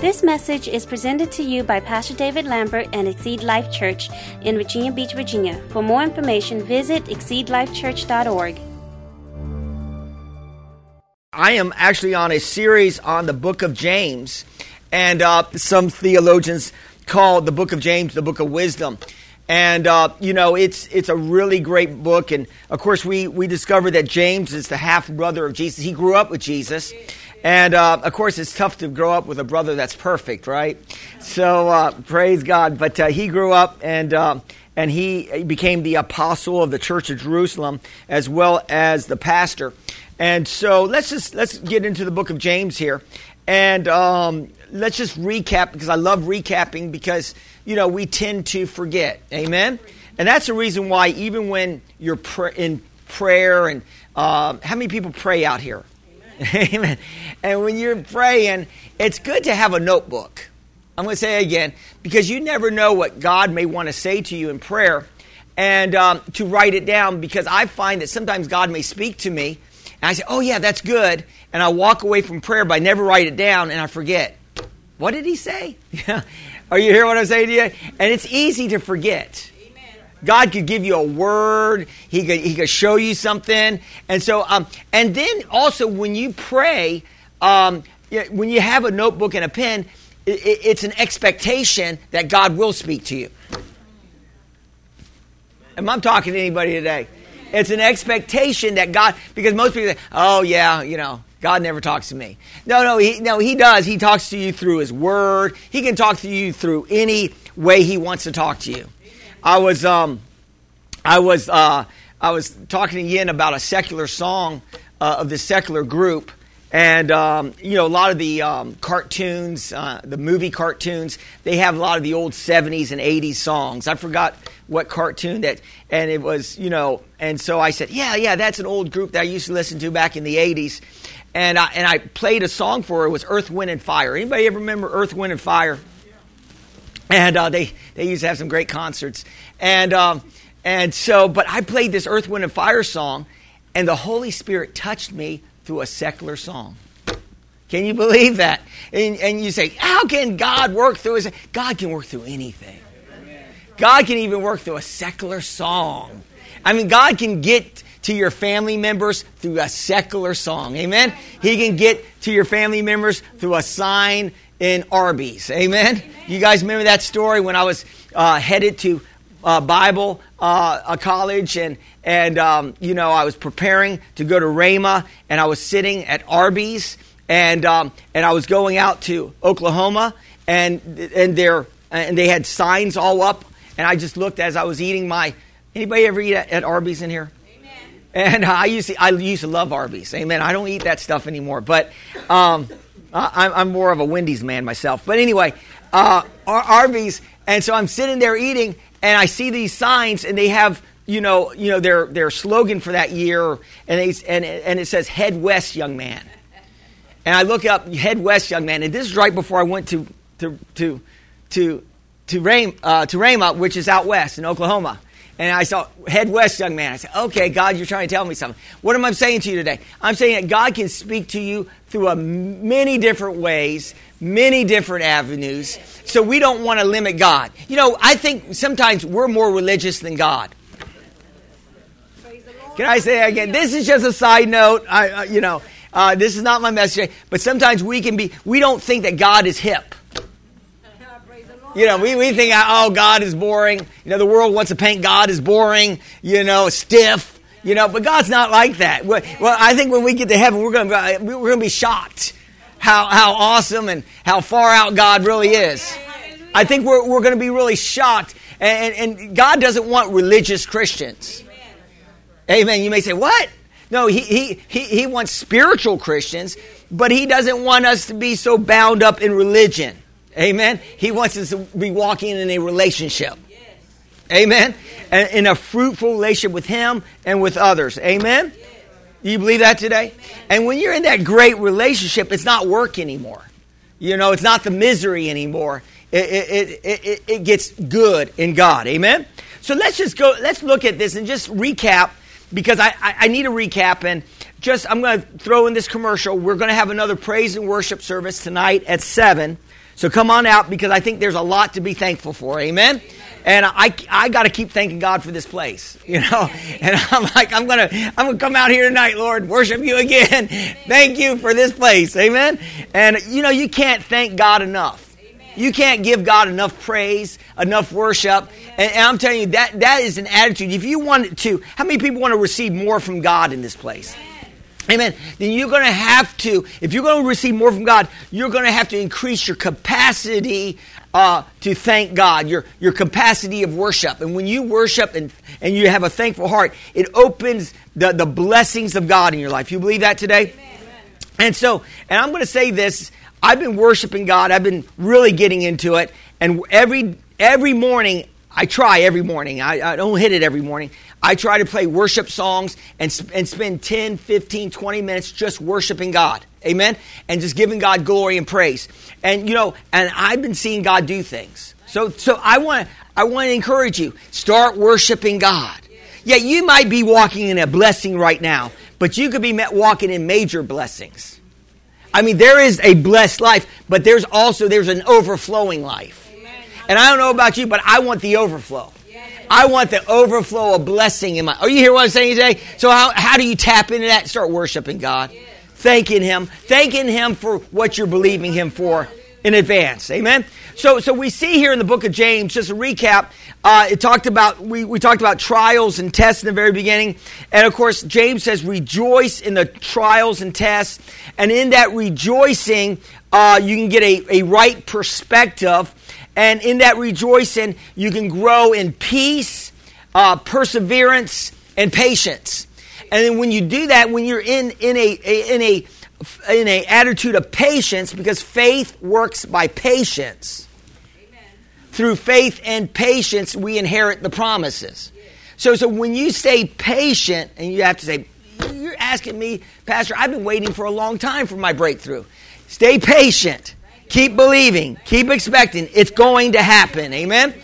This message is presented to you by Pastor David Lambert and Exceed Life Church in Virginia Beach, Virginia. For more information, visit exceedlifechurch.org. I am actually on a series on the book of James, and uh, some theologians call the book of James the book of wisdom. And uh, you know, it's it's a really great book. And of course, we we discovered that James is the half brother of Jesus. He grew up with Jesus, and uh, of course, it's tough to grow up with a brother that's perfect, right? So uh, praise God. But uh, he grew up and. Uh, and he became the apostle of the church of Jerusalem as well as the pastor. And so let's just let's get into the book of James here, and um, let's just recap because I love recapping because you know we tend to forget. Amen. And that's the reason why even when you're pr- in prayer and uh, how many people pray out here? Amen. And when you're praying, it's good to have a notebook. I'm going to say again because you never know what God may want to say to you in prayer, and um, to write it down because I find that sometimes God may speak to me, and I say, "Oh yeah, that's good," and I walk away from prayer, but I never write it down, and I forget. What did He say? Are you hearing what I'm saying to you? And it's easy to forget. God could give you a word. He could, he could show you something. And so, um, and then also when you pray, um, when you have a notebook and a pen, it, it, it's an expectation that God will speak to you. Am I talking to anybody today? It's an expectation that God, because most people say, oh yeah, you know, God never talks to me. No, no, he, no, he does. He talks to you through his word. He can talk to you through any way he wants to talk to you. I was um, I was uh, I was talking to Yin about a secular song uh, of this secular group, and um, you know a lot of the um, cartoons, uh, the movie cartoons, they have a lot of the old '70s and '80s songs. I forgot what cartoon that, and it was you know, and so I said, yeah, yeah, that's an old group that I used to listen to back in the '80s, and I, and I played a song for her. It was Earth, Wind, and Fire. Anybody ever remember Earth, Wind, and Fire? And uh, they they used to have some great concerts, and um, and so, but I played this Earth, Wind, and Fire song, and the Holy Spirit touched me through a secular song. Can you believe that? And, and you say, how can God work through his? God can work through anything. God can even work through a secular song. I mean, God can get to your family members through a secular song. Amen? He can get to your family members through a sign in Arby's. Amen? You guys remember that story when I was uh, headed to uh, Bible uh, a college and and um, you know I was preparing to go to Rhema and I was sitting at Arby's and um, and I was going out to Oklahoma and and there and they had signs all up and I just looked as I was eating my anybody ever eat at, at Arby's in here Amen. and I used to, I used to love Arby's. Amen. I don't eat that stuff anymore, but um, I, I'm more of a Wendy's man myself. But anyway, uh, Arby's, and so I'm sitting there eating, and I see these signs, and they have you know you know their their slogan for that year, and they and and it says "Head West, young man." And I look up "Head West, young man," and this is right before I went to to to to to Rhema, uh, to which is out west in Oklahoma. And I saw, head west, young man. I said, okay, God, you're trying to tell me something. What am I saying to you today? I'm saying that God can speak to you through a many different ways, many different avenues. So we don't want to limit God. You know, I think sometimes we're more religious than God. Can I say again? This is just a side note. I, uh, you know, uh, this is not my message. But sometimes we can be. We don't think that God is hip. You know, we, we think, uh, oh, God is boring. You know, the world wants to paint God as boring, you know, stiff, you know, but God's not like that. Well, I think when we get to heaven, we're going to we're going to be shocked how, how awesome and how far out God really is. I think we're, we're going to be really shocked. And, and God doesn't want religious Christians. Amen. You may say, what? No, he, he, he, he wants spiritual Christians, but he doesn't want us to be so bound up in religion. Amen. He wants us to be walking in a relationship. Amen. And in a fruitful relationship with Him and with others. Amen. Do you believe that today? And when you're in that great relationship, it's not work anymore. You know, it's not the misery anymore. It, it, it, it, it gets good in God. Amen. So let's just go, let's look at this and just recap because I, I, I need a recap and just, I'm going to throw in this commercial. We're going to have another praise and worship service tonight at 7. So come on out because I think there's a lot to be thankful for. Amen. And I, I got to keep thanking God for this place, you know. And I'm like, I'm gonna, I'm gonna come out here tonight, Lord, worship you again. Thank you for this place, Amen. And you know, you can't thank God enough. You can't give God enough praise, enough worship. And, and, I'm telling you, that, that is an attitude. If you want to, how many people want to receive more from God in this place? Amen. Then you're going to have to, if you're going to receive more from God, you're going to have to increase your capacity uh, to thank God, your, your capacity of worship. And when you worship and, and you have a thankful heart, it opens the, the blessings of God in your life. You believe that today? Amen. And so, and I'm going to say this I've been worshiping God. I've been really getting into it. And every every morning, I try every morning. I, I, don't hit it every morning. I try to play worship songs and, and spend 10, 15, 20 minutes just worshiping God. Amen? And just giving God glory and praise. And, you know, and I've been seeing God do things. So, so I want to I want to encourage you. Start worshiping God. Yeah, you might be walking in a blessing right now, but you could be met walking in major blessings. I mean, there is a blessed life, but there's also there's an overflowing life. And I don't know about you, but I want the overflow. I want the overflow of blessing in my. Are you hear what I'm saying today? So how how do you tap into that? Start worshiping God, thanking Him, thanking Him for what you're believing Him for in advance. Amen. So, so we see here in the book of James, just a recap, uh, it talked about, we, we talked about trials and tests in the very beginning. And of course, James says, rejoice in the trials and tests. And in that rejoicing, uh, you can get a, a right perspective. And in that rejoicing, you can grow in peace, uh, perseverance, and patience. And then when you do that, when you're in, in a, a in a in a attitude of patience because faith works by patience Amen. through faith and patience, we inherit the promises. So, so when you say patient, and you have to say, You're asking me, Pastor, I've been waiting for a long time for my breakthrough. Stay patient. Keep believing. Keep expecting. It's going to happen. Amen?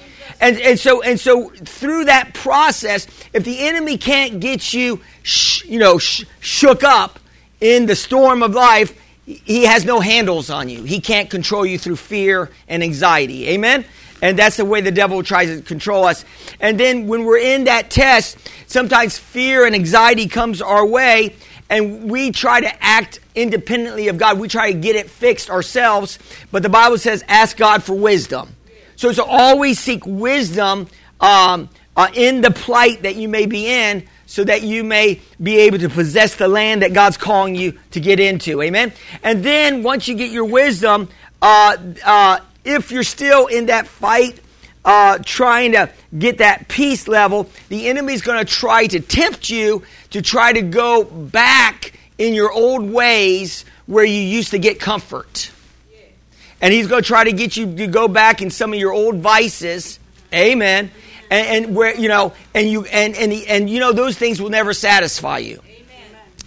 And, and so and so through that process, if the enemy can't get you, sh- you know, sh- shook up in the storm of life, he has no handles on you. He can't control you through fear and anxiety. Amen? And that's the way the devil tries to control us. And then when we're in that test, sometimes fear and anxiety comes our way and we try to act independently of God. We try to get it fixed ourselves. But the Bible says, ask God for wisdom. So to always seek wisdom um, uh, in the plight that you may be in so that you may be able to possess the land that God's calling you to get into. Amen? And then once you get your wisdom, uh, uh, if you're still in that fight, uh, trying to get that peace level, the enemy's going to try to tempt you to try to go back in your old ways where you used to get comfort. And he's going to try to get you to go back in some of your old vices. Amen. And, and where you know, and you and and the, and you know those things will never satisfy you.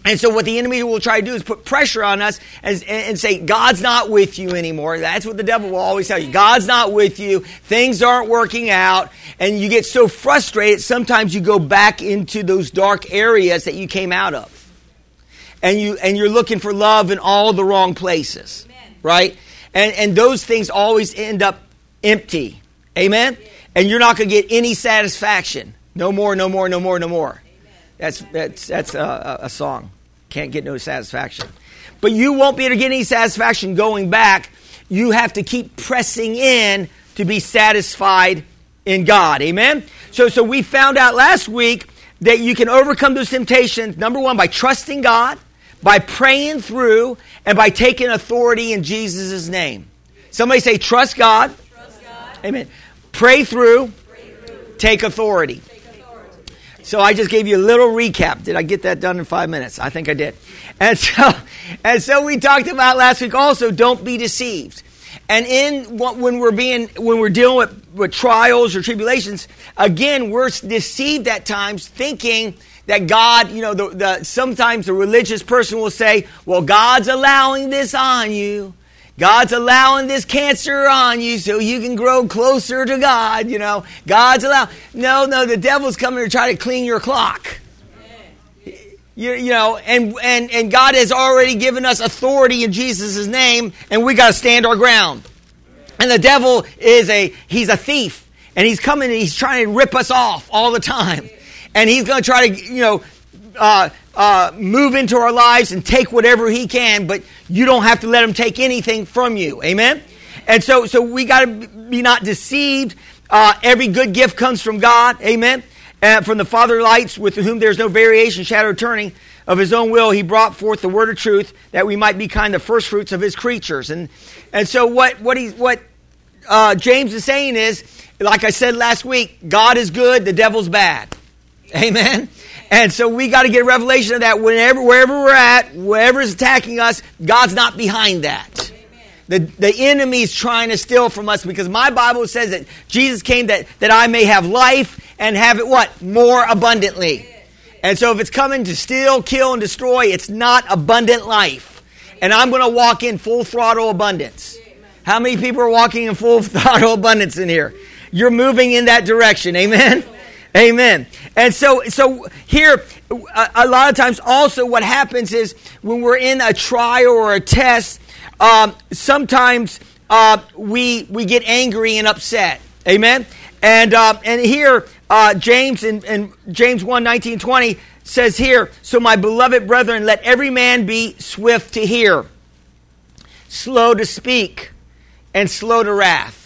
And so, what the enemy will try to do is put pressure on us and, and, say, God's not with you anymore. That's what the devil will always tell you. God's not with you. Things aren't working out. And you get so frustrated, sometimes you go back into those dark areas that you came out of. And, you, and you're looking for love in all the wrong places. Amen. Right? And, and those things always end up empty. Amen? And you're not going to get any satisfaction. No more, no more, no more, no more. That's, that's, that's a, a song. Can't get no satisfaction. But you won't be able to get any satisfaction going back. You have to keep pressing in to be satisfied in God. Amen? So, so we found out last week that you can overcome those temptations, number one, by trusting God, by praying through, and by taking authority in Jesus' name. Somebody say, trust God. Trust God. Amen. Pray through, Pray through. Take, authority. So I just gave you a little recap. Did I get that done in five minutes? I think I did. And so, and so we talked about last week also, don't be deceived. And in when we're being when we're dealing with, with trials or tribulations, again we're deceived at times, thinking that God, you know, the, the, sometimes the religious person will say, "Well, God's allowing this on you." God's allowing this cancer on you so you can grow closer to God, you know. God's allowing. No, no, the devil's coming to try to clean your clock. You, you know, and, and, and God has already given us authority in Jesus' name, and we got to stand our ground. And the devil is a, he's a thief. And he's coming and he's trying to rip us off all the time. And he's going to try to, you know, uh, uh, move into our lives and take whatever he can, but you don't have to let him take anything from you. Amen? And so, so we got to be not deceived. Uh, every good gift comes from God. Amen? And from the Father lights, with whom there's no variation, shadow turning of his own will, he brought forth the word of truth that we might be kind of first fruits of his creatures. And, and so what, what, he, what uh, James is saying is, like I said last week, God is good, the devil's bad. Amen. And so we got to get a revelation of that whenever, wherever we're at, wherever is attacking us, God's not behind that. The, the enemy is trying to steal from us because my Bible says that Jesus came that, that I may have life and have it what? More abundantly. And so if it's coming to steal, kill, and destroy, it's not abundant life. And I'm going to walk in full throttle abundance. How many people are walking in full throttle abundance in here? You're moving in that direction. Amen. Amen. And so, so here, a, a, lot of times also what happens is when we're in a trial or a test, um, sometimes uh, we, we get angry and upset. Amen. And, uh, and here, uh, James in, in James 1 19, 20 says here, So my beloved brethren, let every man be swift to hear, slow to speak, and slow to wrath.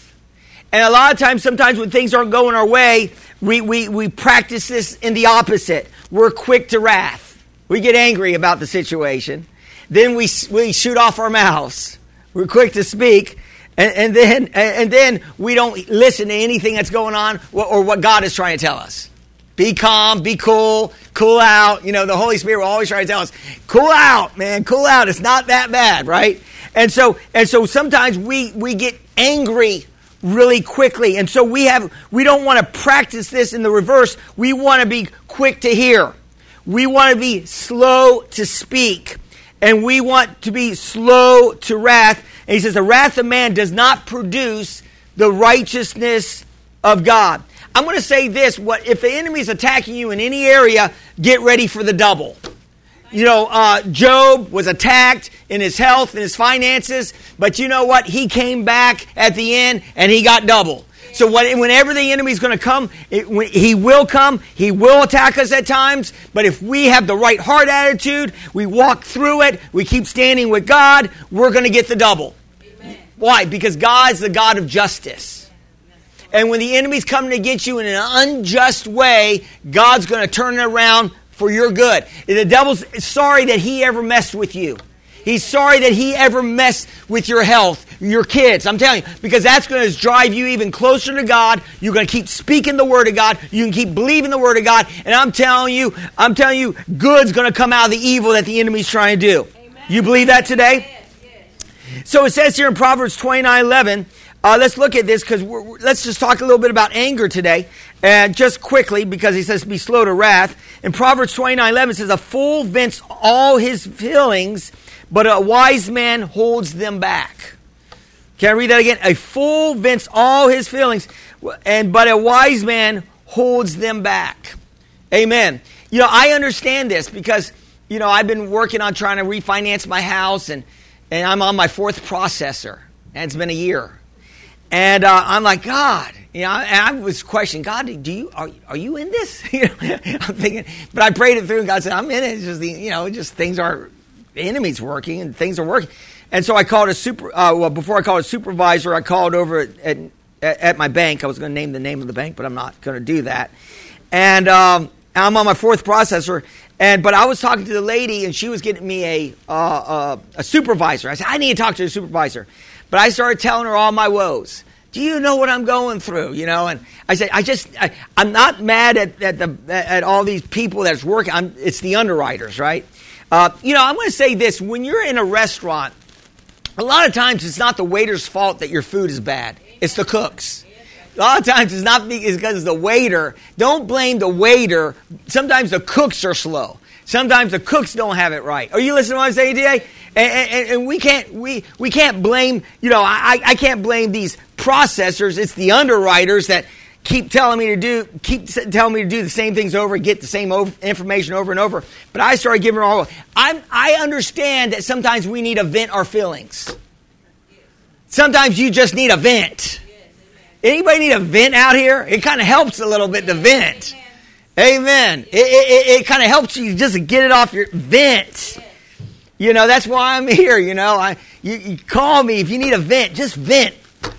And a lot of times, sometimes when things aren't going our way, we, we, we practice this in the opposite. We're quick to wrath. We get angry about the situation. Then we, we shoot off our mouths. We're quick to speak. And, and, then, and then we don't listen to anything that's going on or what God is trying to tell us. Be calm, be cool, cool out. You know, the Holy Spirit will always try to tell us, cool out, man, cool out. It's not that bad, right? And so, and so sometimes we, we get angry really quickly. And so we have we don't want to practice this in the reverse. We want to be quick to hear. We want to be slow to speak. And we want to be slow to wrath. And he says the wrath of man does not produce the righteousness of God. I'm going to say this, what if the enemy is attacking you in any area, get ready for the double. You know, uh, Job was attacked in his health and his finances, but you know what? He came back at the end and he got double. So what, whenever the enemy is going to come, it, when, he will come. He will attack us at times. But if we have the right heart attitude, we walk through it, we keep standing with God, we're going to get the double. Amen. Why? Because God's the God of justice. And when the enemy's coming to get you in an unjust way, God's going to turn it around for your good. The devil's sorry that he ever messed with you. He's sorry that he ever messed with your health, your kids. I'm telling you, because that's going to drive you even closer to God. You're going to keep speaking the word of God. You can keep believing the word of God. And I'm telling you, I'm telling you, good's going to come out of the evil that the enemy's trying to do. Amen. You believe that today? Yes, yes. So it says here in Proverbs 29 11, uh, let's look at this because let's just talk a little bit about anger today. And just quickly, because he says be slow to wrath. In Proverbs 29 11 says, A fool vents all his feelings, but a wise man holds them back. Can I read that again? A fool vents all his feelings, and but a wise man holds them back. Amen. You know, I understand this because, you know, I've been working on trying to refinance my house, and, and I'm on my fourth processor, and it's been a year. And uh, I'm like, God, you know, I was questioning, God, do you are, are you in this? I'm thinking, but I prayed it through, and God said, I'm in it. It's just the, you know, just things are, enemy's working, and things are working. And so I called a super. Uh, well, before I called a supervisor, I called over at, at, at my bank. I was going to name the name of the bank, but I'm not going to do that. And um, I'm on my fourth processor, and but I was talking to the lady, and she was getting me a uh, uh, a supervisor. I said, I need to talk to the supervisor. But I started telling her all my woes. Do you know what I'm going through? You know, and I said, I just, I, am not mad at, at the at all these people that's working. I'm, it's the underwriters, right? Uh, you know, I'm going to say this: when you're in a restaurant, a lot of times it's not the waiter's fault that your food is bad. It's the cooks. A lot of times it's not because the waiter. Don't blame the waiter. Sometimes the cooks are slow. Sometimes the cooks don't have it right. Are you listening to what I'm saying today? And, and, and, we can't we we can't blame you know I, I can't blame these processors. It's the underwriters that keep telling me to do keep telling me to do the same things over and get the same over, information over and over. But I started giving all. I'm I understand that sometimes we need to vent our feelings. Sometimes you just need a vent. Anybody need a vent out here? It kind of helps a little bit to vent. Amen. It, it, it kind of helps you just get it off your vent. You know, that's why I'm here. You know, I you, you call me if you need a vent. Just vent.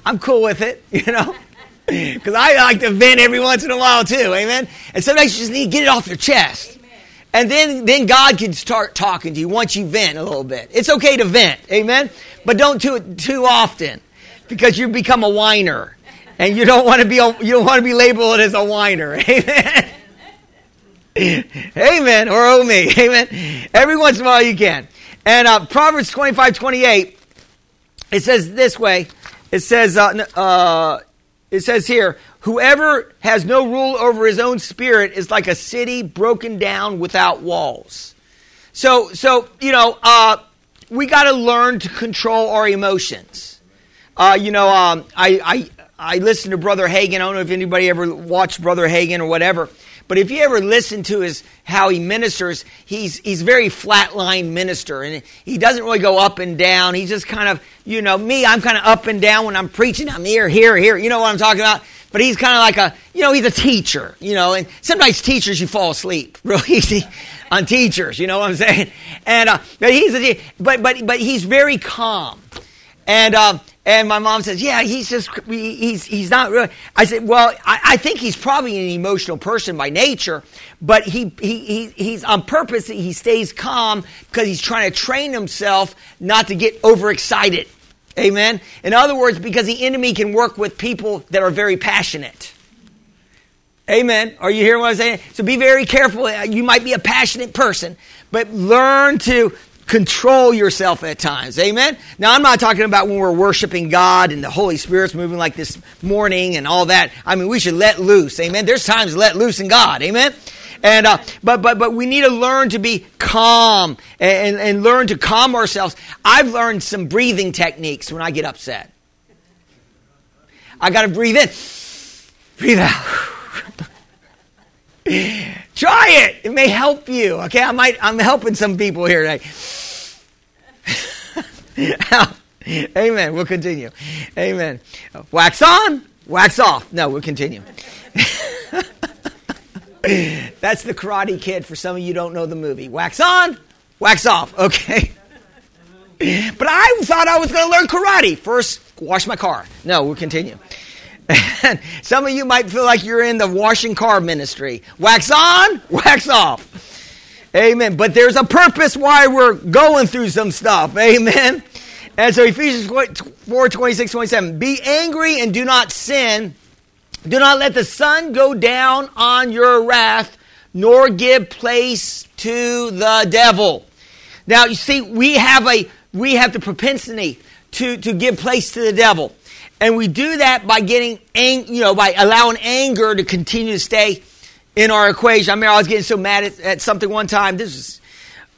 I'm cool with it. You know, because I like to vent every once in a while too. Amen. And sometimes you just need to get it off your chest. And then, then God can start talking to you once you vent a little bit. It's okay to vent, amen? But don't do it too often because you become a whiner. And you don't want to be a, you don't want to be labeled as a whiner. Amen. amen. Or oh me. Amen. Every once in a while you can. And uh, Proverbs 25, 28, it says this way. It says, uh, uh, it says here, whoever has no rule over his own spirit is like a city broken down without walls. So, so you know, uh, we got to learn to control our emotions. Uh, you know, um, I, I I listened to Brother Hagin. I don't know if anybody ever watched Brother Hagin or whatever. But if you ever listen to his how he ministers, he's he's very flatline minister, and he doesn't really go up and down. He's just kind of you know me. I'm kind of up and down when I'm preaching. I'm here, here, here. You know what I'm talking about? But he's kind of like a you know he's a teacher. You know, and sometimes teachers you fall asleep real easy on teachers. You know what I'm saying? And uh, but he's a, but but but he's very calm, and. Uh, and my mom says, "Yeah, he's just he's he's not really." I said, "Well, I, I think he's probably an emotional person by nature, but he he, he he's on purpose. He stays calm because he's trying to train himself not to get overexcited." Amen. In other words, because the enemy can work with people that are very passionate. Amen. Are you hearing what I'm saying? So be very careful. You might be a passionate person, but learn to control yourself at times. Amen. Now, I'm not talking about when we're worshiping God and the Holy Spirit's moving like this morning and all that. I mean, we should let loose. Amen. There's times let loose in God. Amen. And uh, but but but we need to learn to be calm and, and learn to calm ourselves. I've learned some breathing techniques when I get upset. I got to breathe in, breathe out. Try it. It may help you. Okay, I might. I'm helping some people here today. Amen. We'll continue. Amen. Wax on, wax off. No, we'll continue. That's the Karate Kid for some of you don't know the movie. Wax on, wax off. Okay. But I thought I was going to learn karate. First, wash my car. No, we'll continue. Some of you might feel like you're in the washing car ministry. Wax on, wax off. Amen. But there's a purpose why we're going through some stuff. Amen. And so Ephesians 4 26, 27. Be angry and do not sin. Do not let the sun go down on your wrath, nor give place to the devil. Now, you see, we have a we have the propensity to, to give place to the devil. And we do that by getting, ang- you know, by allowing anger to continue to stay in our equation. I mean, I was getting so mad at, at something one time. This was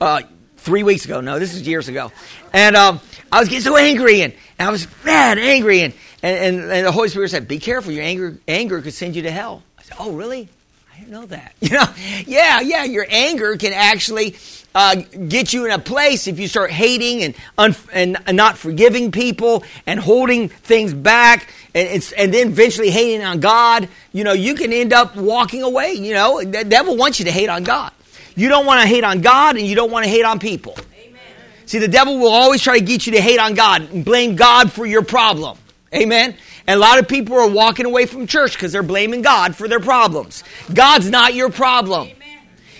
uh, three weeks ago. No, this is years ago. And um, I was getting so angry, and, and I was mad, angry, and, and, and, the Holy Spirit said, "Be careful. Your anger anger could send you to hell." I said, "Oh, really? I didn't know that." You know, yeah, yeah. Your anger can actually uh, get you in a place if you start hating and, and not forgiving people and holding things back and, and then eventually hating on God. You know, you can end up walking away. You know, the devil wants you to hate on God. You don't want to hate on God and you don't want to hate on people. Amen. See, the devil will always try to get you to hate on God and blame God for your problem. Amen. And a lot of people are walking away from church because they're blaming God for their problems. God's not your problem.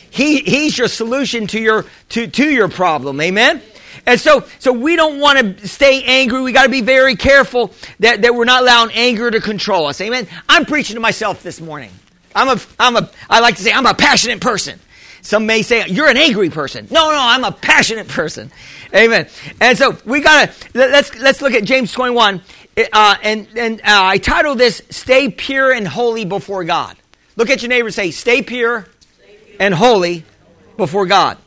He, he's your solution to your, to, to your problem. Amen? And so, so we don't want to stay angry. We got to be very careful that, that we're not allowing anger to control us. Amen? I'm preaching to myself this morning. I'm a, I'm a, I like to say I'm a passionate person. Some may say you're an angry person. No, no, I'm a passionate person. Amen. And so we gotta let's let's look at James 21, uh, and and uh, I title this "Stay Pure and Holy Before God." Look at your neighbor and say, "Stay pure and holy before God.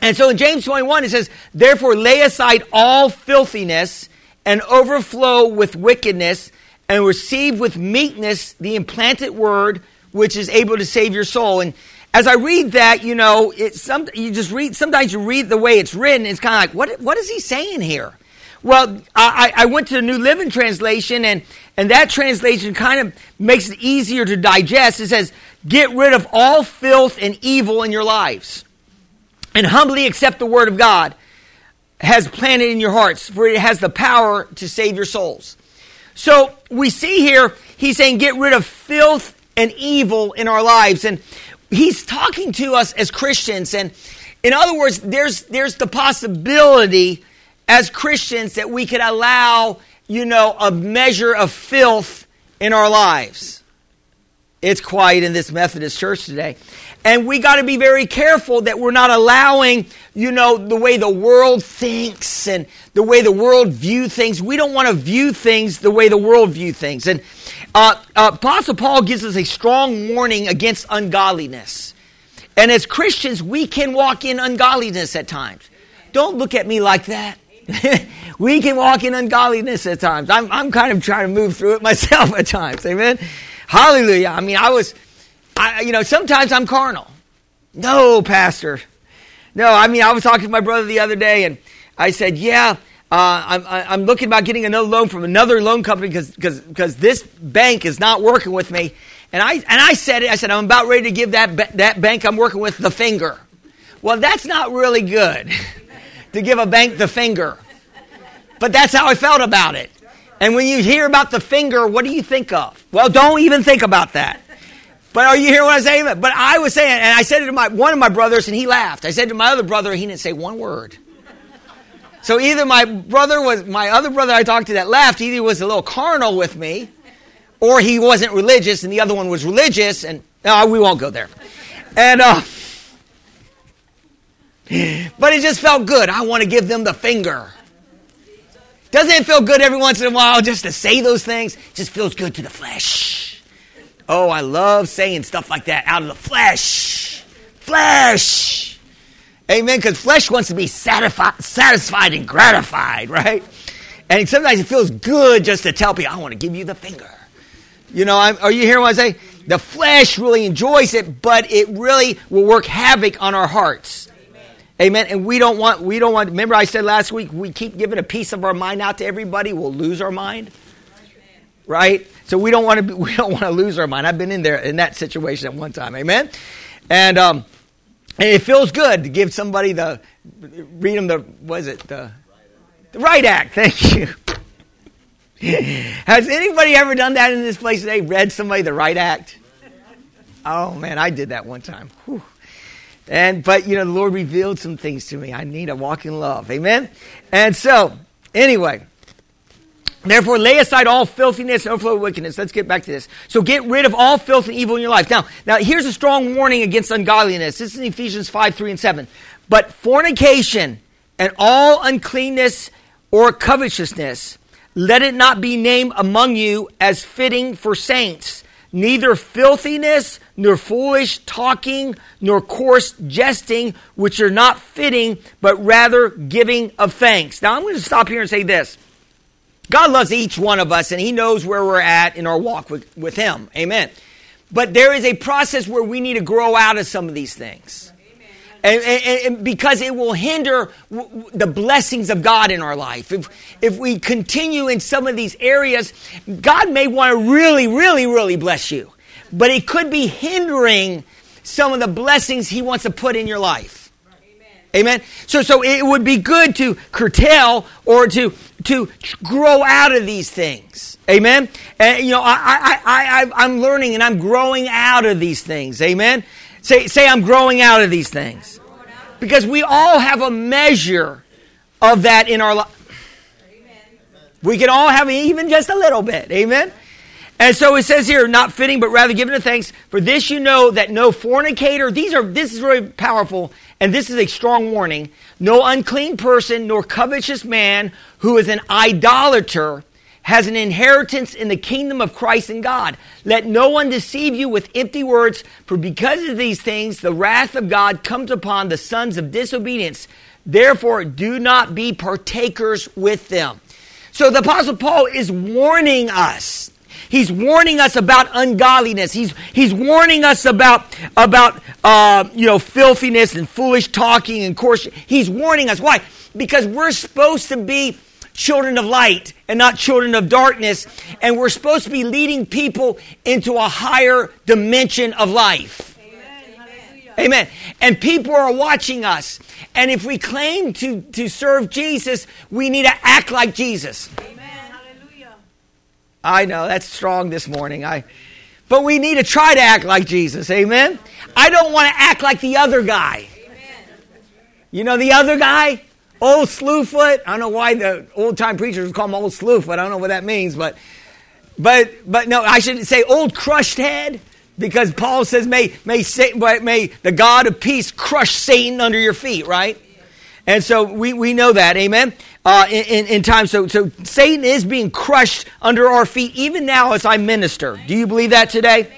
And so in James 21, it says, Therefore lay aside all filthiness and overflow with wickedness and receive with meekness the implanted word which is able to save your soul. And as I read that, you know, it's some, you just read, sometimes you read the way it's written, it's kind of like, what, what is he saying here? Well, I, I went to the New Living Translation, and, and that translation kind of makes it easier to digest. It says, Get rid of all filth and evil in your lives, and humbly accept the word of God has planted in your hearts, for it has the power to save your souls. So we see here, he's saying, Get rid of filth and evil in our lives. And he's talking to us as Christians. And in other words, there's, there's the possibility as Christians that we could allow, you know, a measure of filth in our lives. It's quiet in this Methodist church today. And we got to be very careful that we're not allowing, you know, the way the world thinks and the way the world view things. We don't want to view things the way the world view things. And uh, uh, Apostle Paul gives us a strong warning against ungodliness. And as Christians, we can walk in ungodliness at times. Don't look at me like that. we can walk in ungodliness at times. I'm, I'm kind of trying to move through it myself at times. Amen. Hallelujah. I mean, I was, I, you know, sometimes I'm carnal. No, Pastor. No, I mean, I was talking to my brother the other day and I said, yeah, uh, I'm, I'm looking about getting another loan from another loan company because this bank is not working with me. And I and I said it. I said I'm about ready to give that that bank I'm working with the finger. Well, that's not really good to give a bank the finger. But that's how I felt about it. And when you hear about the finger, what do you think of? Well, don't even think about that. But are you hearing what I'm saying? But I was saying, and I said it to my one of my brothers, and he laughed. I said to my other brother, he didn't say one word. So either my brother was my other brother I talked to that laughed, either was a little carnal with me, or he wasn't religious, and the other one was religious, and no, we won't go there. And uh, but it just felt good. I want to give them the finger. Doesn't it feel good every once in a while just to say those things? It just feels good to the flesh. Oh, I love saying stuff like that out of the flesh. Flesh. Amen. Because flesh wants to be satisfied, satisfied and gratified, right? And sometimes it feels good just to tell people, I want to give you the finger. You know, I'm, are you hearing what I say? The flesh really enjoys it, but it really will work havoc on our hearts. Amen. And we don't want, we don't want, remember I said last week, we keep giving a piece of our mind out to everybody, we'll lose our mind. Right? So we don't want to, be, we don't want to lose our mind. I've been in there, in that situation at one time. Amen. And, um, and it feels good to give somebody the, read them the, was it, the, the right act. Thank you. Has anybody ever done that in this place today? Read somebody the right act? Oh man, I did that one time. Whew. And but you know, the Lord revealed some things to me. I need to walk in love. Amen. And so, anyway. Therefore, lay aside all filthiness and overflow of wickedness. Let's get back to this. So get rid of all filth and evil in your life. Now, now here's a strong warning against ungodliness. This is in Ephesians 5, 3, and 7. But fornication and all uncleanness or covetousness, let it not be named among you as fitting for saints neither filthiness, nor foolish talking, nor coarse jesting, which are not fitting, but rather giving of thanks. Now I'm going to stop here and say this. God loves each one of us and He knows where we're at in our walk with, with Him. Amen. But there is a process where we need to grow out of some of these things. And, and, and, because it will hinder w- the blessings of God in our life. If, if we continue in some of these areas, God may want to really, really, really bless you, but it could be hindering some of the blessings He wants to put in your life. Amen. Amen. So, so it would be good to curtail or to to grow out of these things. Amen. And you know, I I I I'm learning and I'm growing out of these things. Amen. Say, say, I'm growing out of these things. Because we all have a measure of that in our life. We can all have even just a little bit. Amen? And so it says here, not fitting, but rather giving a thanks. For this you know that no fornicator, these are, this is really powerful, and this is a strong warning. No unclean person, nor covetous man who is an idolater has an inheritance in the kingdom of Christ and God. Let no one deceive you with empty words, for because of these things, the wrath of God comes upon the sons of disobedience. Therefore, do not be partakers with them. So the apostle Paul is warning us. He's warning us about ungodliness. He's, he's warning us about, about, uh, you know, filthiness and foolish talking and coarse. He's warning us. Why? Because we're supposed to be children of light and not children of darkness. And we're supposed to be leading people into a higher dimension of life. Amen. Amen. And people are watching us. And if we claim to, to serve Jesus, we need to act like Jesus. Amen. I know that's strong this morning. I but we need to try to act like Jesus. Amen. I don't want to act like the other guy. You know the other guy? Old Slewfoot. I don't know why the old time preachers call him Old Slewfoot. I don't know what that means, but but but no, I should say old crushed head because Paul says, "May may may the God of peace crush Satan under your feet." Right, and so we we know that. Amen. Uh, in, in time, so so Satan is being crushed under our feet even now as I minister. Do you believe that today?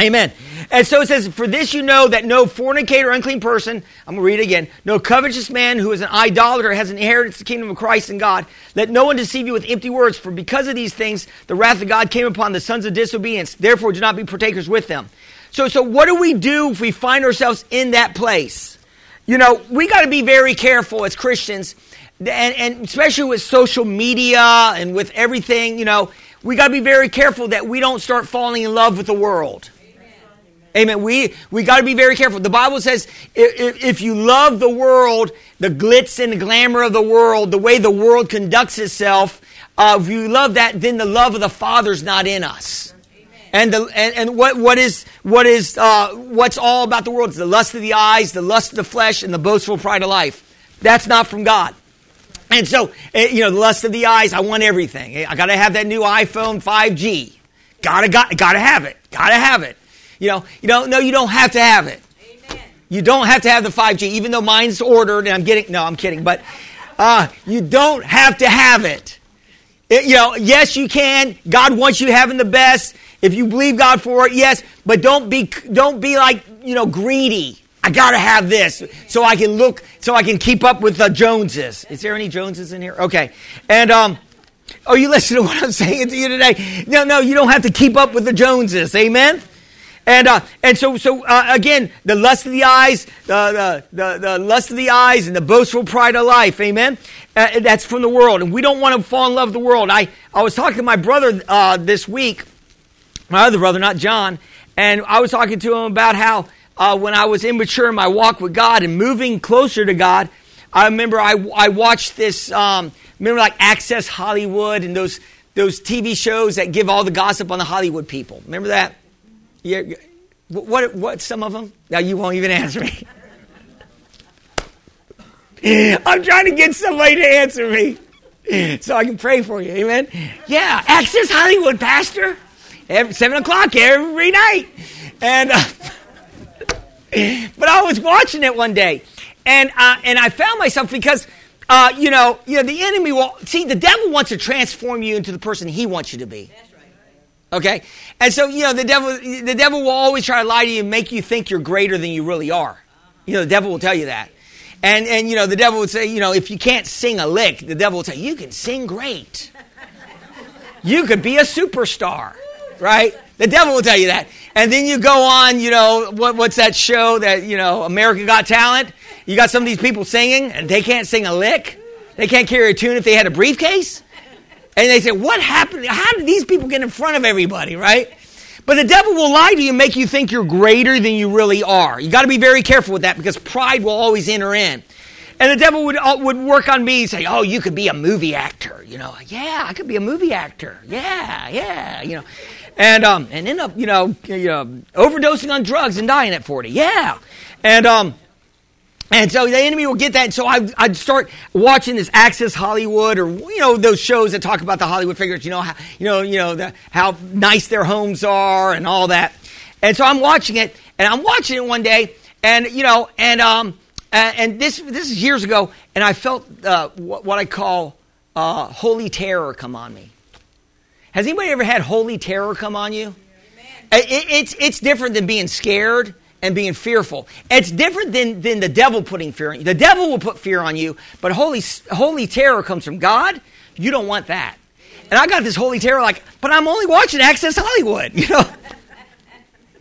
Amen. And so it says, For this you know that no fornicator, unclean person, I'm going to read it again, no covetous man who is an idolater has inherited the kingdom of Christ and God. Let no one deceive you with empty words, for because of these things, the wrath of God came upon the sons of disobedience. Therefore, do not be partakers with them. So, so what do we do if we find ourselves in that place? You know, we got to be very careful as Christians, and, and especially with social media and with everything, you know, we got to be very careful that we don't start falling in love with the world. Amen. We we got to be very careful. The Bible says if, if, you love the world, the glitz and the glamour of the world, the way the world conducts itself, uh, if you love that, then the love of the Father's not in us. And the and, and what what is what is uh, what's all about the world? It's the lust of the eyes, the lust of the flesh, and the boastful pride of life. That's not from God. And so, eh, you know, the lust of the eyes. I want everything. I got to have that new iPhone 5G. Gotta got gotta have it. Gotta have it. You know, you don't, no, you don't have to have it. Amen. You don't have to have the 5G, even though mine's ordered and I'm getting, no, I'm kidding, but uh, you don't have to have it. it. You know, yes, you can. God wants you having the best. If you believe God for it, yes, but don't be, don't be like, you know, greedy. I gotta have this so I can look, so I can keep up with the Joneses. Is there any Joneses in here? Okay. And, um, Oh, you listen to what I'm saying to you today? No, no, you don't have to keep up with the Joneses. Amen? And, uh, and so, so uh, again, the lust of the eyes, the, the, the, lust of the eyes, and the boastful pride of life, amen? Uh, that's from the world. And we don't want to fall in love with the world. I, I was talking to my brother uh, this week, my other brother, not John, and I was talking to him about how uh, when I was immature in my walk with God and moving closer to God, I remember I, I watched this, um, remember like Access Hollywood and those, those TV shows that give all the gossip on the Hollywood people. Remember that? Yeah, what, what, some of them? Now you won't even answer me. I'm trying to get somebody to answer me so I can pray for you. Amen. Yeah, Access Hollywood, Pastor. Every, seven o'clock every night, and uh, but I was watching it one day, and uh, and I found myself because uh, you know you know the enemy will see the devil wants to transform you into the person he wants you to be. Okay? And so, you know, the devil, the devil will always try to lie to you and make you think you're greater than you really are. You know, the devil will tell you that. And, and, you know, the devil would say, you know, if you can't sing a lick, the devil will say, you can sing great. You could be a superstar, right? The devil will tell you that. And then you go on, you know, what, what's that show that, you know, America Got Talent? You got some of these people singing and they can't sing a lick. They can't carry a tune if they had a briefcase. And they say, What happened? How did these people get in front of everybody, right? But the devil will lie to you and make you think you're greater than you really are. You got to be very careful with that because pride will always enter in. And the devil would, uh, would work on me and say, Oh, you could be a movie actor. You know, yeah, I could be a movie actor. Yeah, yeah, you know. And, um, and end up, you know, you know, overdosing on drugs and dying at 40. Yeah. And, um, and so the enemy will get that. And so I, would start watching this Access Hollywood or, you know, those shows that talk about the Hollywood figures, you know, how, you know, you know, the, how nice their homes are and all that. And so I'm watching it and I'm watching it one day and, you know, and, um, and, this, this is years ago and I felt, uh, what, what I call, uh, holy terror come on me. Has anybody ever had holy terror come on you? It, it's, it's different than being scared and being fearful. It's different than, than the devil putting fear on you. The devil will put fear on you, but holy, holy terror comes from God. You don't want that. And I got this holy terror like, but I'm only watching Access Hollywood, you know?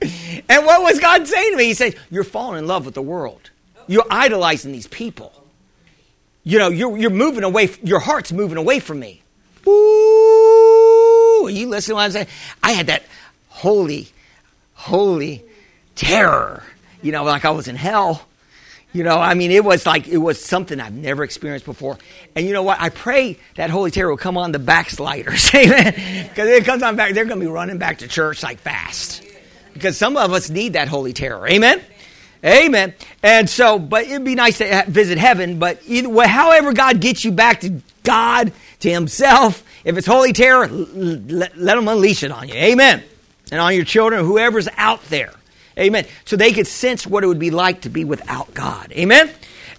and what was God saying to me? He said, You're falling in love with the world. You're idolizing these people. you know, you're, you're moving away, your heart's moving away from me. Ooh, you listen to what I'm saying? I had that holy, holy terror, you know, like I was in hell. You know, I mean, it was like, it was something I've never experienced before. And you know what? I pray that Holy Terror will come on the backsliders. Amen. Because it comes on back, they're going to be running back to church like fast. Because some of us need that Holy Terror. Amen. Amen. And so, but it'd be nice to visit heaven. But either way, however God gets you back to God, to Himself, if it's Holy Terror, let, let Him unleash it on you. Amen. And on your children, whoever's out there. Amen. So they could sense what it would be like to be without God. Amen.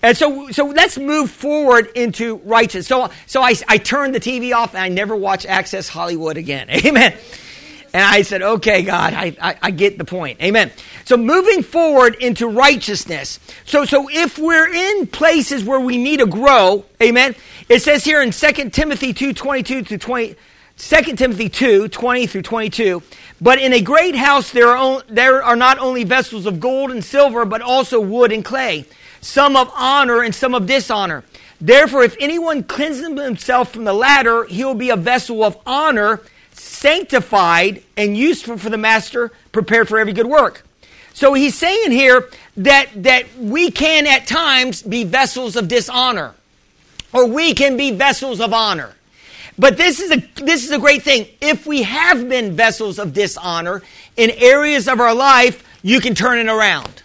And so, so let's move forward into righteousness. So, so I, I turned the TV off and I never watch Access Hollywood again. Amen. And I said, okay, God, I, I, I, get the point. Amen. So moving forward into righteousness. So, so if we're in places where we need to grow, amen, it says here in 2 Timothy 2, 22 to 20, 2 Timothy 2, 20 through 22, but in a great house there are, there are not only vessels of gold and silver, but also wood and clay, some of honor and some of dishonor. Therefore, if anyone cleanses himself from the latter, he will be a vessel of honor, sanctified and useful for the master, prepared for every good work. So he's saying here that, that we can at times be vessels of dishonor, or we can be vessels of honor. But this is a this is a great thing. If we have been vessels of dishonor in areas of our life, you can turn it around.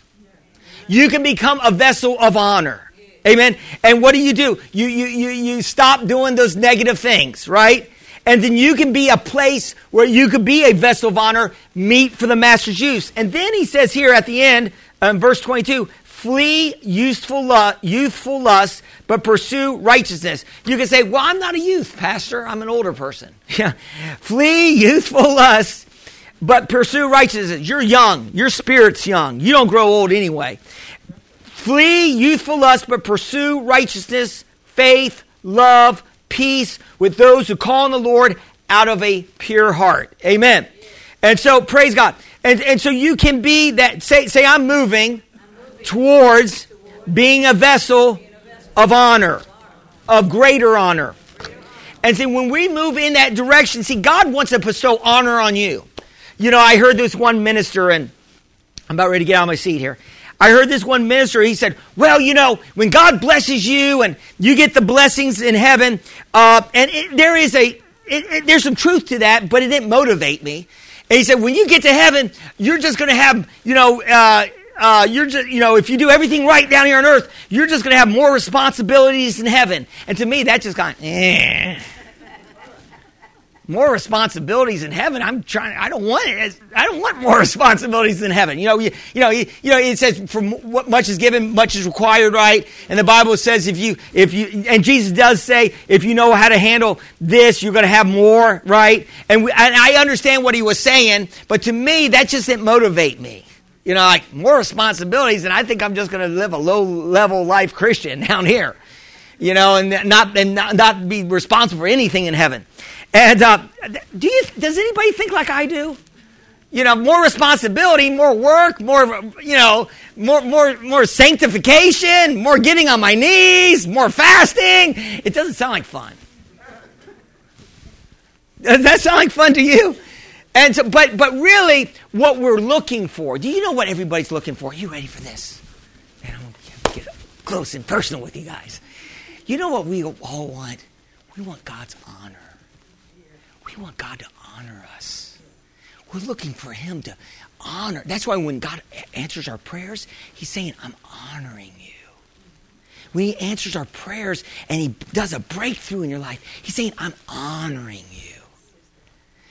You can become a vessel of honor. Amen. And what do you do? You you you you stop doing those negative things, right? And then you can be a place where you could be a vessel of honor, meet for the master's use. And then he says here at the end, um, verse 22, flee youthful, lust, youthful lust, but pursue righteousness. You can say, well, I'm not a youth, pastor. I'm an older person. Yeah. flee youthful lust, but pursue righteousness. You're young. Your spirit's young. You don't grow old anyway. Flee youthful lust, but pursue righteousness, faith, love, peace with those who call on the Lord out of a pure heart. Amen. And so, praise God. And, and so you can be that, say, say I'm moving towards being a vessel of honor, of greater honor. And see, when we move in that direction, see, God wants to bestow honor on you. You know, I heard this one minister, and I'm about ready to get out of my seat here. I heard this one minister, he said, Well, you know, when God blesses you and you get the blessings in heaven, uh, and it, there is a, it, it, there's some truth to that, but it didn't motivate me. And he said, When you get to heaven, you're just going to have, you know, uh, uh, you're just, you know, if you do everything right down here on earth, you're just going to have more responsibilities in heaven. And to me, that just kind of, eh more responsibilities in heaven. I'm trying. I don't want it. I don't want more responsibilities in heaven. You know. You, you know. You, you know. It says, "For what much is given, much is required." Right. And the Bible says, if you, if you, and Jesus does say, if you know how to handle this, you're going to have more. Right. And, we, and I understand what he was saying, but to me, that just didn't motivate me. You know, like more responsibilities, and I think I'm just going to live a low level life Christian down here. You know, and not and not, not be responsible for anything in heaven. And uh, do you, does anybody think like I do? You know, more responsibility, more work, more, you know, more, more, more sanctification, more getting on my knees, more fasting. It doesn't sound like fun. Does that sound like fun to you? And so, but, but really, what we're looking for, do you know what everybody's looking for? Are you ready for this? And I'm to get close and personal with you guys. You know what we all want? We want God's honor. We want God to honor us. We're looking for Him to honor. That's why when God answers our prayers, He's saying, I'm honoring you. When He answers our prayers and He does a breakthrough in your life, He's saying, I'm honoring you.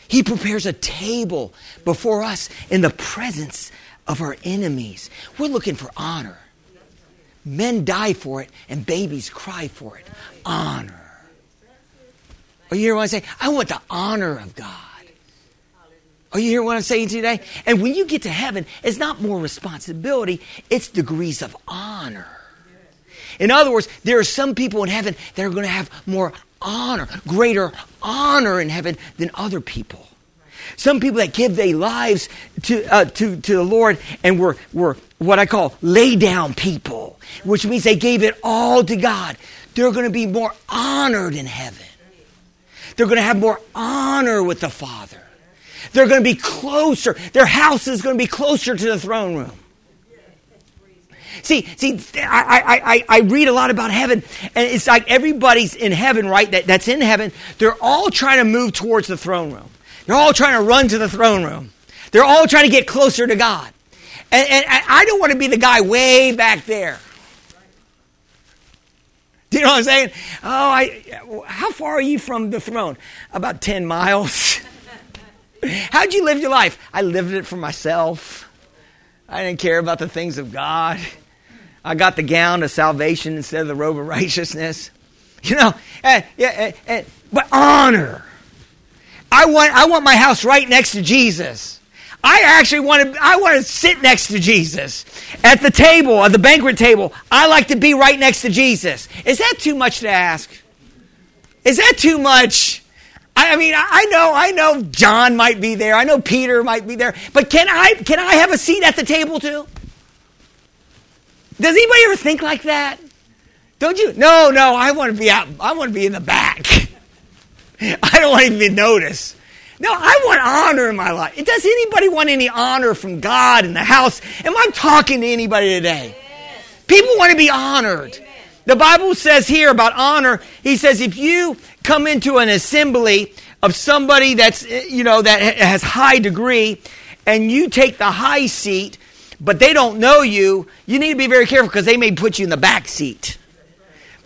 He prepares a table before us in the presence of our enemies. We're looking for honor. Men die for it and babies cry for it. Honor. Are you hearing what I'm saying? I want the honor of God. Are you hearing what I'm saying today? And when you get to heaven, it's not more responsibility, it's degrees of honor. In other words, there are some people in heaven that are going to have more honor, greater honor in heaven than other people. Some people that give their lives to, uh, to, to the Lord and were, were what I call lay down people, which means they gave it all to God they're going to be more honored in heaven. They're going to have more honor with the Father. They're going to be closer. Their house is going to be closer to the throne room. See, see, I, I, I read a lot about heaven, and it's like everybody's in heaven, right? That, that's in heaven. They're all trying to move towards the throne room. They're all trying to run to the throne room. They're all trying to get closer to God. And, and I don't want to be the guy way back there. Do you know what I'm saying? Oh, I, how far are you from the throne? About 10 miles. How'd you live your life? I lived it for myself. I didn't care about the things of God. I got the gown of salvation instead of the robe of righteousness. You know, and, yeah, and, but honor. I want, I want my house right next to Jesus. I actually want to, I want to sit next to Jesus at the table, at the banquet table. I like to be right next to Jesus. Is that too much to ask? Is that too much? I mean, I know, I know John might be there. I know Peter might be there. But can I, can I have a seat at the table too? Does anybody ever think like that? Don't you? No, no, I want to be out. I want to be in the back. I don't want to even notice. No, I want honor in my life. Does anybody want any honor from God in the house? Am I talking to anybody today? People want to be honored. The Bible says here about honor, he says if you come into an assembly of somebody that's, eh, you know, that has high degree and you take the high seat, but they don't know you, you need to be very careful because they may put you in the back seat.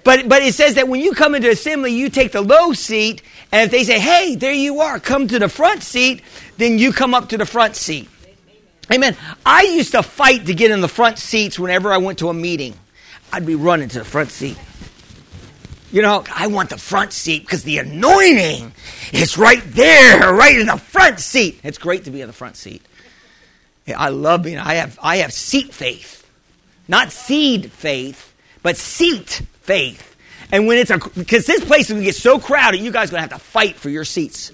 But, but it says that when you come into assembly, you take the low seat, and if they say, hey, there you are, come to the front seat, then you come up to the front seat. Amen. I used to fight to get in the front seats whenever I went to a meeting. I'd be running to the front seat. You know, I want the front seat because the anointing is right there, right in the front seat. It's great to be in the front seat. I love being, I have, I have seat faith. Not seed faith, but seat faith. And when it's a, because this place is going to get so crowded, you guys are going to have to fight for your seats.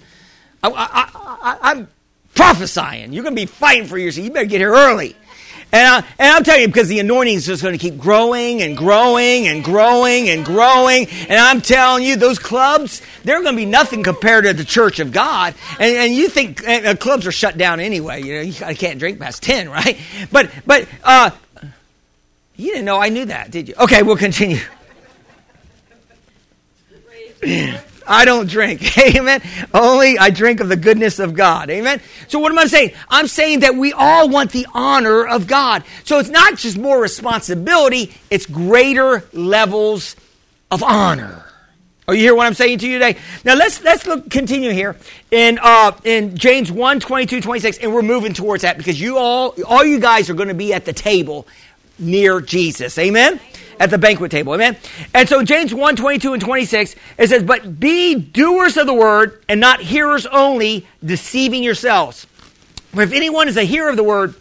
I, am prophesying. You're going to be fighting for your seat. You better get here early. And, I, and I'm telling you, because the anointing is just going to keep growing and growing and growing and growing. And I'm telling you, those clubs, they're going to be nothing compared to the church of God. And, and you think uh, clubs are shut down anyway. You know, you can't drink past 10, right? But, but, uh, you didn't know I knew that, did you? Okay, we'll continue. I don't drink. Amen. Only I drink of the goodness of God. Amen. So what am I saying? I'm saying that we all want the honor of God. So it's not just more responsibility, it's greater levels of honor. Are you hear what I'm saying to you today? Now let's let's look, continue here in uh, in James 1, 22, 26, and we're moving towards that because you all all you guys are going to be at the table near Jesus. Amen at the banquet table. Amen. And so James 1, 22 and 26, it says, But be doers of the word and not hearers only, deceiving yourselves. For if anyone is a hearer of the word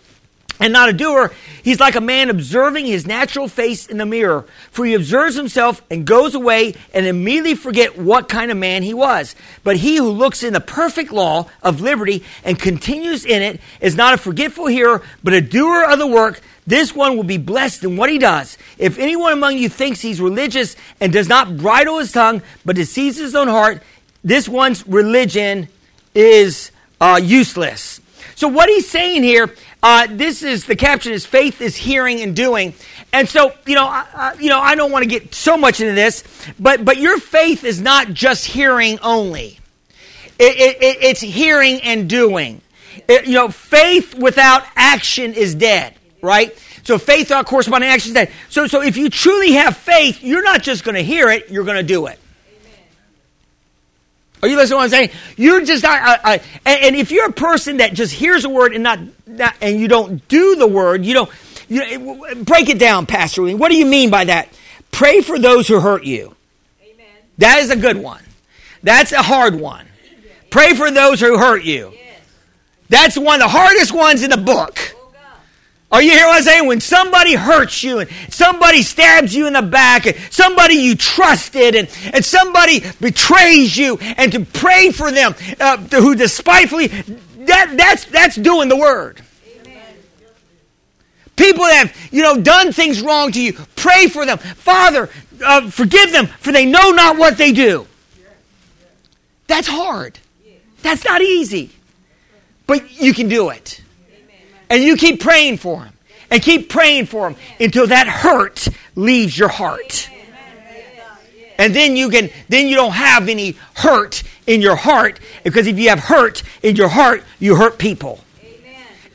and not a doer, he's like a man observing his natural face in the mirror. For he observes himself and goes away and immediately forget what kind of man he was. But he who looks in the perfect law of liberty and continues in it is not a forgetful hearer, but a doer of the work. This one will be blessed in what he does. If anyone among you thinks he's religious and does not bridle his tongue, but deceives his own heart, this one's religion is uh, useless. So what he's saying here, uh, this is the caption is faith is hearing and doing. And so, you know, I, you know, I don't want to get so much into this, but but your faith is not just hearing only. It, it, it's hearing and doing. It, you know, faith without action is dead right? So faith without corresponding action is dead. So, so if you truly have faith, you're not just going to hear it, you're going to do it. Are you listening to what I'm saying? You're just not, uh, uh, and, and, if you're a person that just hears a word and not, not and you don't do the word, you don't, you, break it down, Pastor. What do you mean by that? Pray for those who hurt you. Amen. That is a good one. That's a hard one. Pray for those who hurt you. Yes. That's one of the hardest ones in the book. Are you hearing what I'm saying? When somebody hurts you and somebody stabs you in the back and somebody you trusted and, and somebody betrays you and to pray for them uh, who despitefully, that, that's, that's doing the word. Amen. People that have, you know, done things wrong to you, pray for them. Father, uh, forgive them, for they know not what they do. That's hard. That's not easy. But you can do it. And you keep praying for him And keep praying for him until that hurt leaves your heart. And then you can then you don't have any hurt in your heart because if you have hurt in your heart, you hurt people.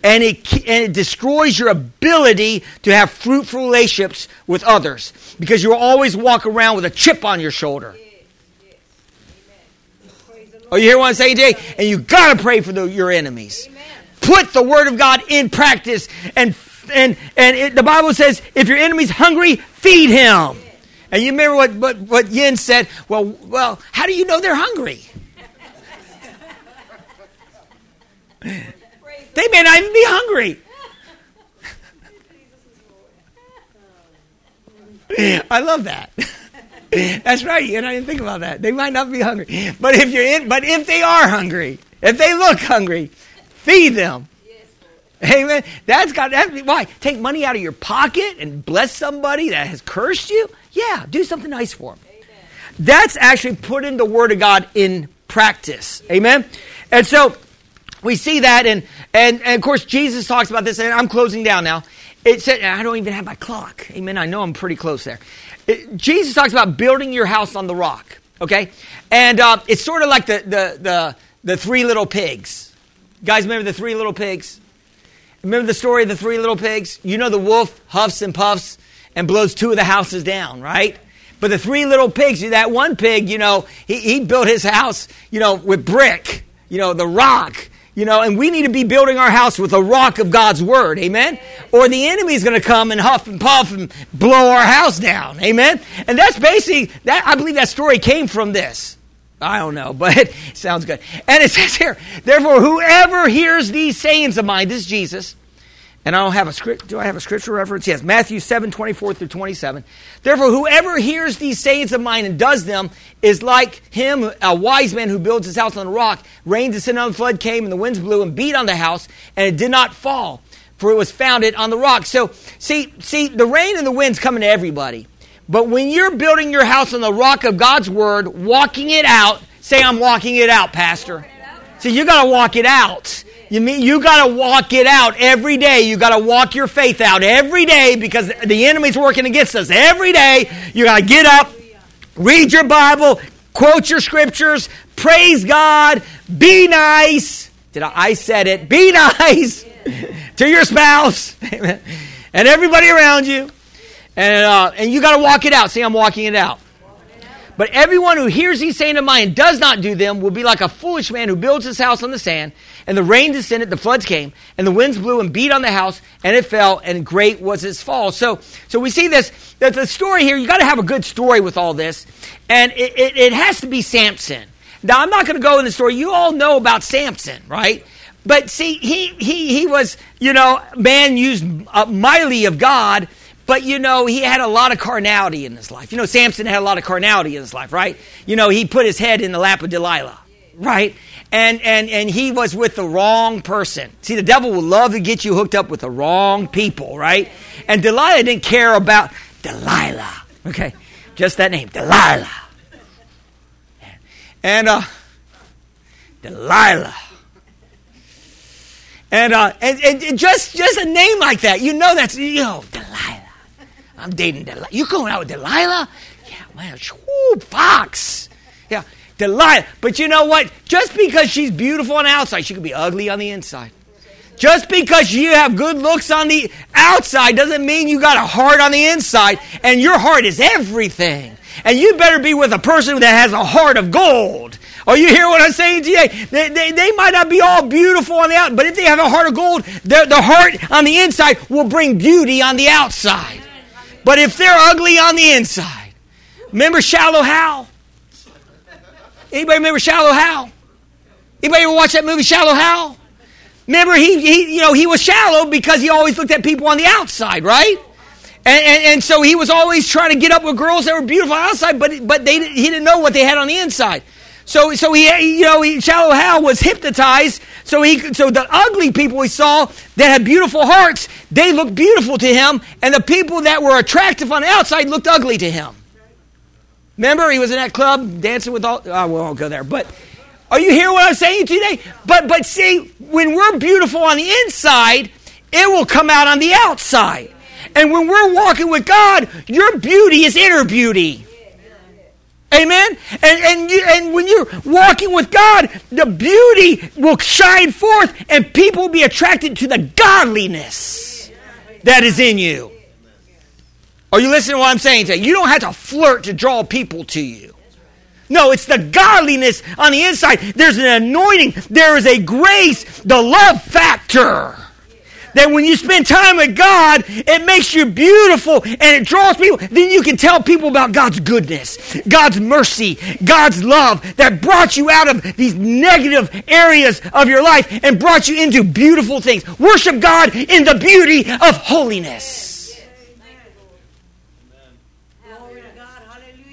And it, and it destroys your ability to have fruitful relationships with others because you will always walk around with a chip on your shoulder. Oh, you hear what I'm saying today? And you got to pray for the, your enemies. Amen. Put the word of God in practice. And, and, and it, the Bible says, if your enemy's hungry, feed him. And you remember what, what, what Yin said? Well, well, how do you know they're hungry? they may not even be hungry. I love that. That's right. Know, I didn't think about that. They might not be hungry, but if you're in, but if they are hungry, if they look hungry, feed them. Amen. That's got that. Why take money out of your pocket and bless somebody that has cursed you? Yeah, do something nice for them. Amen. That's actually putting the word of God in practice. Amen. And so we see that, and and, and of course Jesus talks about this. And I'm closing down now. It said I don't even have my clock. Amen. I know I'm pretty close there. It, Jesus talks about building your house on the rock. Okay, and uh, it's sort of like the, the the the three little pigs. Guys, remember the three little pigs? Remember the story of the three little pigs? You know the wolf huffs and puffs and blows two of the houses down, right? But the three little pigs, that one pig, you know, he, he built his house, you know, with brick, you know, the rock. You know, and we need to be building our house with the rock of God's word. Amen? Or the enemy's to come and huff and puff and blow our house down. Amen? And that's basically, that, I believe that story came from this. I don't know, but it sounds good. And it says here, therefore, whoever hears these sayings of mine, this is Jesus, and I don't have a script. Do I have a scripture reference? Yes, Matthew 7, 24 through 27. Therefore, whoever hears these sayings of mine and does them is like him, a wise man who builds his house on a rock. Rain descended on the flood came, and the winds blew and beat on the house, and it did not fall, for it was founded on the rock. So, see, see, the rain and the winds coming to everybody. But when you're building your house on the rock of God's word, walking it out, say, I'm walking it out, Pastor. See, you got to walk it out. You mean you got to walk it out every day. You got to walk your faith out every day because the enemy's working against us every day. You got to get up, read your Bible, quote your scriptures, praise God, be nice. Did I, I said it? Be nice to your spouse and everybody around you, and uh, and you got to walk it out. See, I'm walking it out. But everyone who hears these sayings of mine and does not do them will be like a foolish man who builds his house on the sand, and the rain descended, the floods came, and the winds blew and beat on the house, and it fell, and great was its fall. So, so we see this, that the story here, you got to have a good story with all this, and it, it, it has to be Samson. Now, I'm not going to go in the story. You all know about Samson, right? But see, he, he, he was, you know, man used uh, mightily of God but you know, he had a lot of carnality in his life. You know, Samson had a lot of carnality in his life, right? You know, he put his head in the lap of Delilah, right? And and and he was with the wrong person. See, the devil will love to get you hooked up with the wrong people, right? And Delilah didn't care about Delilah. Okay, just that name, Delilah. And uh, Delilah. And, uh, and, and just just a name like that, you know that's you know Delilah. I'm dating Delilah. You going out with Delilah? Yeah, man. Whoo, fox. Yeah, Delilah. But you know what? Just because she's beautiful on the outside, she could be ugly on the inside. Just because you have good looks on the outside doesn't mean you got a heart on the inside, and your heart is everything. And you better be with a person that has a heart of gold. Are you hear what I'm saying today? They, they, they might not be all beautiful on the outside, but if they have a heart of gold, the, the heart on the inside will bring beauty on the outside. But if they're ugly on the inside, remember Shallow Hal? Anybody remember Shallow Hal? Anybody ever watch that movie Shallow Hal? Remember he, he you know he was shallow because he always looked at people on the outside, right? And, and, and so he was always trying to get up with girls that were beautiful outside, but but they he didn't know what they had on the inside. So, so he, you know, he, Shallow Hal was hypnotized. So he, so the ugly people he saw that had beautiful hearts, they looked beautiful to him, and the people that were attractive on the outside looked ugly to him. Remember, he was in that club dancing with all. Oh, we won't go there, but are you hearing what I'm saying today? But, but see, when we're beautiful on the inside, it will come out on the outside. And when we're walking with God, your beauty is inner beauty. Amen. And and you, and when you're walking with God, the beauty will shine forth, and people will be attracted to the godliness that is in you. Are you listening to what I'm saying today? You don't have to flirt to draw people to you. No, it's the godliness on the inside. There's an anointing. There is a grace, the love factor that when you spend time with God, it makes you beautiful and it draws people. Then you can tell people about God's goodness, God's mercy, God's love that brought you out of these negative areas of your life and brought you into beautiful things. Worship God in the beauty of holiness.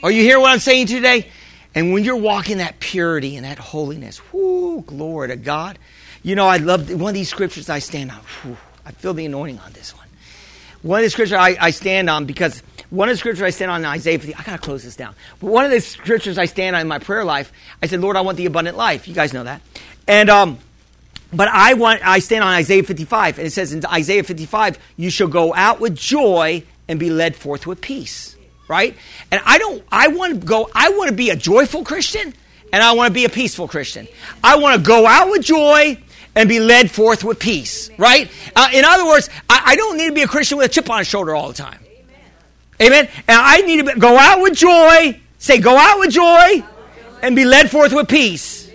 Are you hearing what I'm saying today? And when you're walking that purity and that holiness, whoo, glory to God. You know, I love one of these scriptures I stand on. I feel the anointing on this one. One of the scriptures I, I stand on because one of the scriptures I stand on in Isaiah 50, I gotta close this down. But one of the scriptures I stand on in my prayer life, I said, Lord, I want the abundant life. You guys know that. And um, but I want I stand on Isaiah 55, and it says in Isaiah 55, you shall go out with joy and be led forth with peace. Right? And I don't I want to go, I want to be a joyful Christian, and I want to be a peaceful Christian. I want to go out with joy and be led forth with peace, right? Uh, in other words, I, I, don't need to be a Christian with a chip on his shoulder all the time. Amen. And I need to be, go out with joy. Say, go out with joy and be led forth with peace.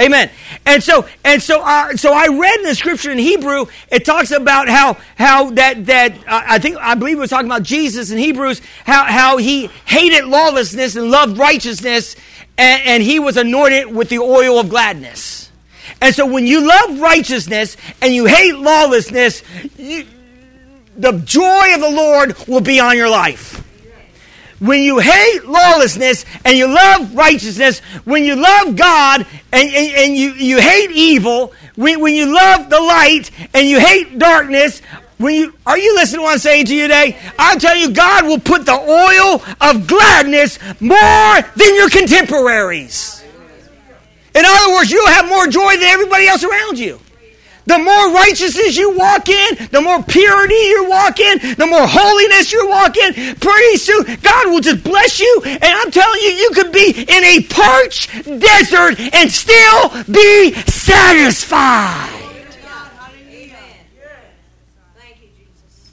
Amen. And so, and so, uh, so I read in the scripture in Hebrew. It talks about how how that that uh, I think I believe it was talking about Jesus in Hebrews. How how he hated lawlessness and loved righteousness, and, and he was anointed with the oil of gladness. And so when you love righteousness and you hate lawlessness, you, the joy of the Lord will be on your life. When you hate lawlessness and you love righteousness, when you love God and, and, and you, you hate evil, when, when you love the light and you hate darkness, when you are you listening to what I'm saying to you today? I'll tell you, God will put the oil of gladness more than your contemporaries. In other words, you'll have more joy than everybody else around you. The more righteousness you walk in, the more purity you walk in, the more holiness you walk in, pretty soon God will just bless you. And I'm telling you, you could be in a parched desert and still be satisfied.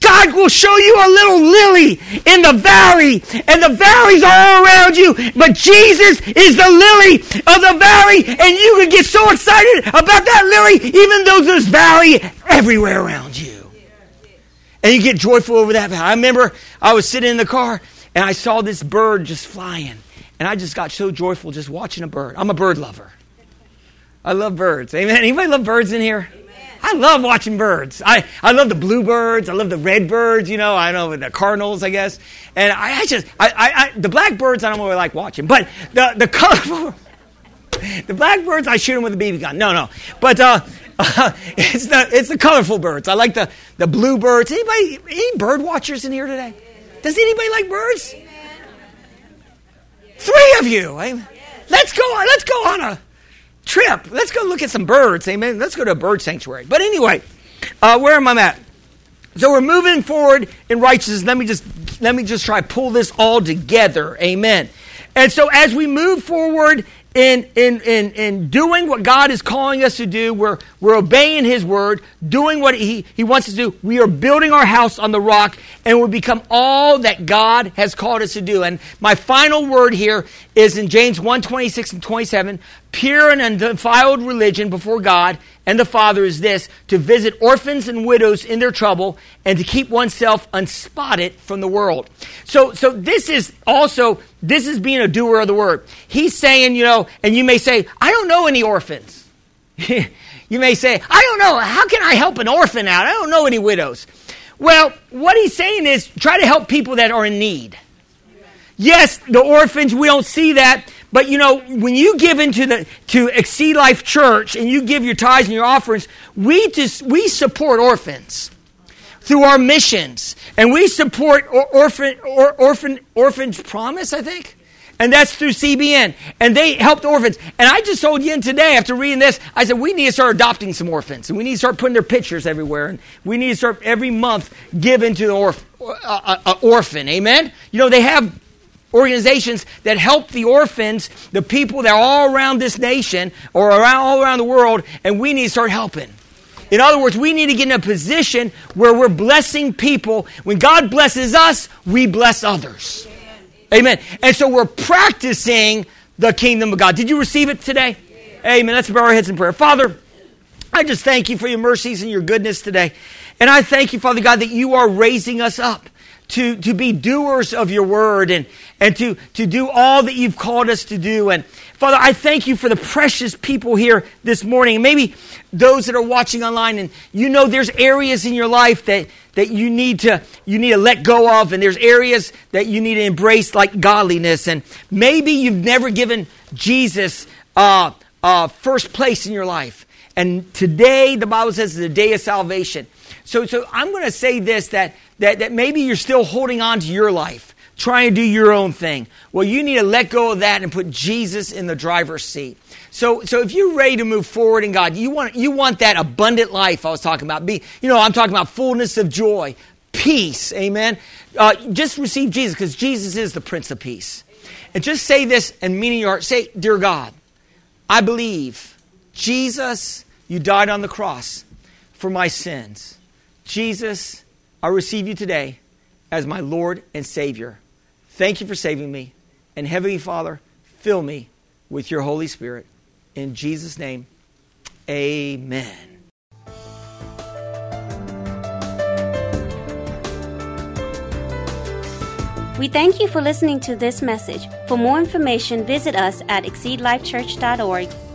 God will show you a little lily in the valley, and the valleys all around you. But Jesus is the lily of the valley, and you can get so excited about that lily, even though there's valley everywhere around you. And you get joyful over that. I remember I was sitting in the car, and I saw this bird just flying, and I just got so joyful just watching a bird. I'm a bird lover. I love birds. Amen. Anybody love birds in here? I love watching birds. I, I love the bluebirds. I love the redbirds, you know, I know the cardinals, I guess. And I, I just, I, I, I, the blackbirds, I don't really like watching. But the, the colorful, the blackbirds, I shoot them with a BB gun. No, no. But uh, uh, it's, the, it's the colorful birds. I like the, the bluebirds. Anybody, any bird watchers in here today? Does anybody like birds? Three of you. Let's go, on, let's go on a trip. Let's go look at some birds. Amen. Let's go to a bird sanctuary. But anyway, uh, where am I at? So we're moving forward in righteousness. Let me just let me just try pull this all together. Amen. And so as we move forward in, in, in, in doing what God is calling us to do. We're, we're obeying His word, doing what he, he wants us to do. We are building our house on the rock, and we become all that God has called us to do. And my final word here is in James 1 26 and 27 pure and undefiled religion before God and the Father is this to visit orphans and widows in their trouble and to keep oneself unspotted from the world. So, so this is also, this is being a doer of the word. He's saying, you know, and you may say, I don't know any orphans. you may say, I don't know, how can I help an orphan out? I don't know any widows. Well, what he's saying is try to help people that are in need. Yes, the orphans, we don't see that, but you know, when you give into the to Exceed Life Church and you give your tithes and your offerings, we just we support orphans through our missions, and we support or, orphan or, orphan orphans promise. I think and that's through CBN. And they helped orphans. And I just told Yin today, after reading this, I said, we need to start adopting some orphans. And we need to start putting their pictures everywhere. And we need to start every month giving to the uh, uh, uh, orphan. Amen? You know, they have organizations that help the orphans, the people that are all around this nation or around, all around the world, and we need to start helping. In other words, we need to get in a position where we're blessing people. When God blesses us, we bless others. Amen. And so we're practicing the kingdom of God. Did you receive it today? Amen. Let's bow our heads in prayer. Father, I just thank you for your mercies and your goodness today. And I thank you, Father God, that you are raising us up to, to be doers of your word and, and to, to do all that you've called us to do. And Father, I thank you for the precious people here this morning. Maybe those that are watching online and you know there's areas in your life that, that you need to you need to let go of and there's areas that you need to embrace like godliness and maybe you've never given jesus uh, uh, first place in your life and today the bible says is the day of salvation so so i'm going to say this that, that that maybe you're still holding on to your life trying to do your own thing well you need to let go of that and put jesus in the driver's seat so, so if you're ready to move forward in God, you want, you want that abundant life I was talking about. Be, you know, I'm talking about fullness of joy, peace, amen. Uh, just receive Jesus because Jesus is the Prince of Peace. And just say this and mean in your heart. Say, Dear God, I believe Jesus, you died on the cross for my sins. Jesus, I receive you today as my Lord and Savior. Thank you for saving me. And Heavenly Father, fill me with your Holy Spirit. In Jesus' name, amen. We thank you for listening to this message. For more information, visit us at exceedlifechurch.org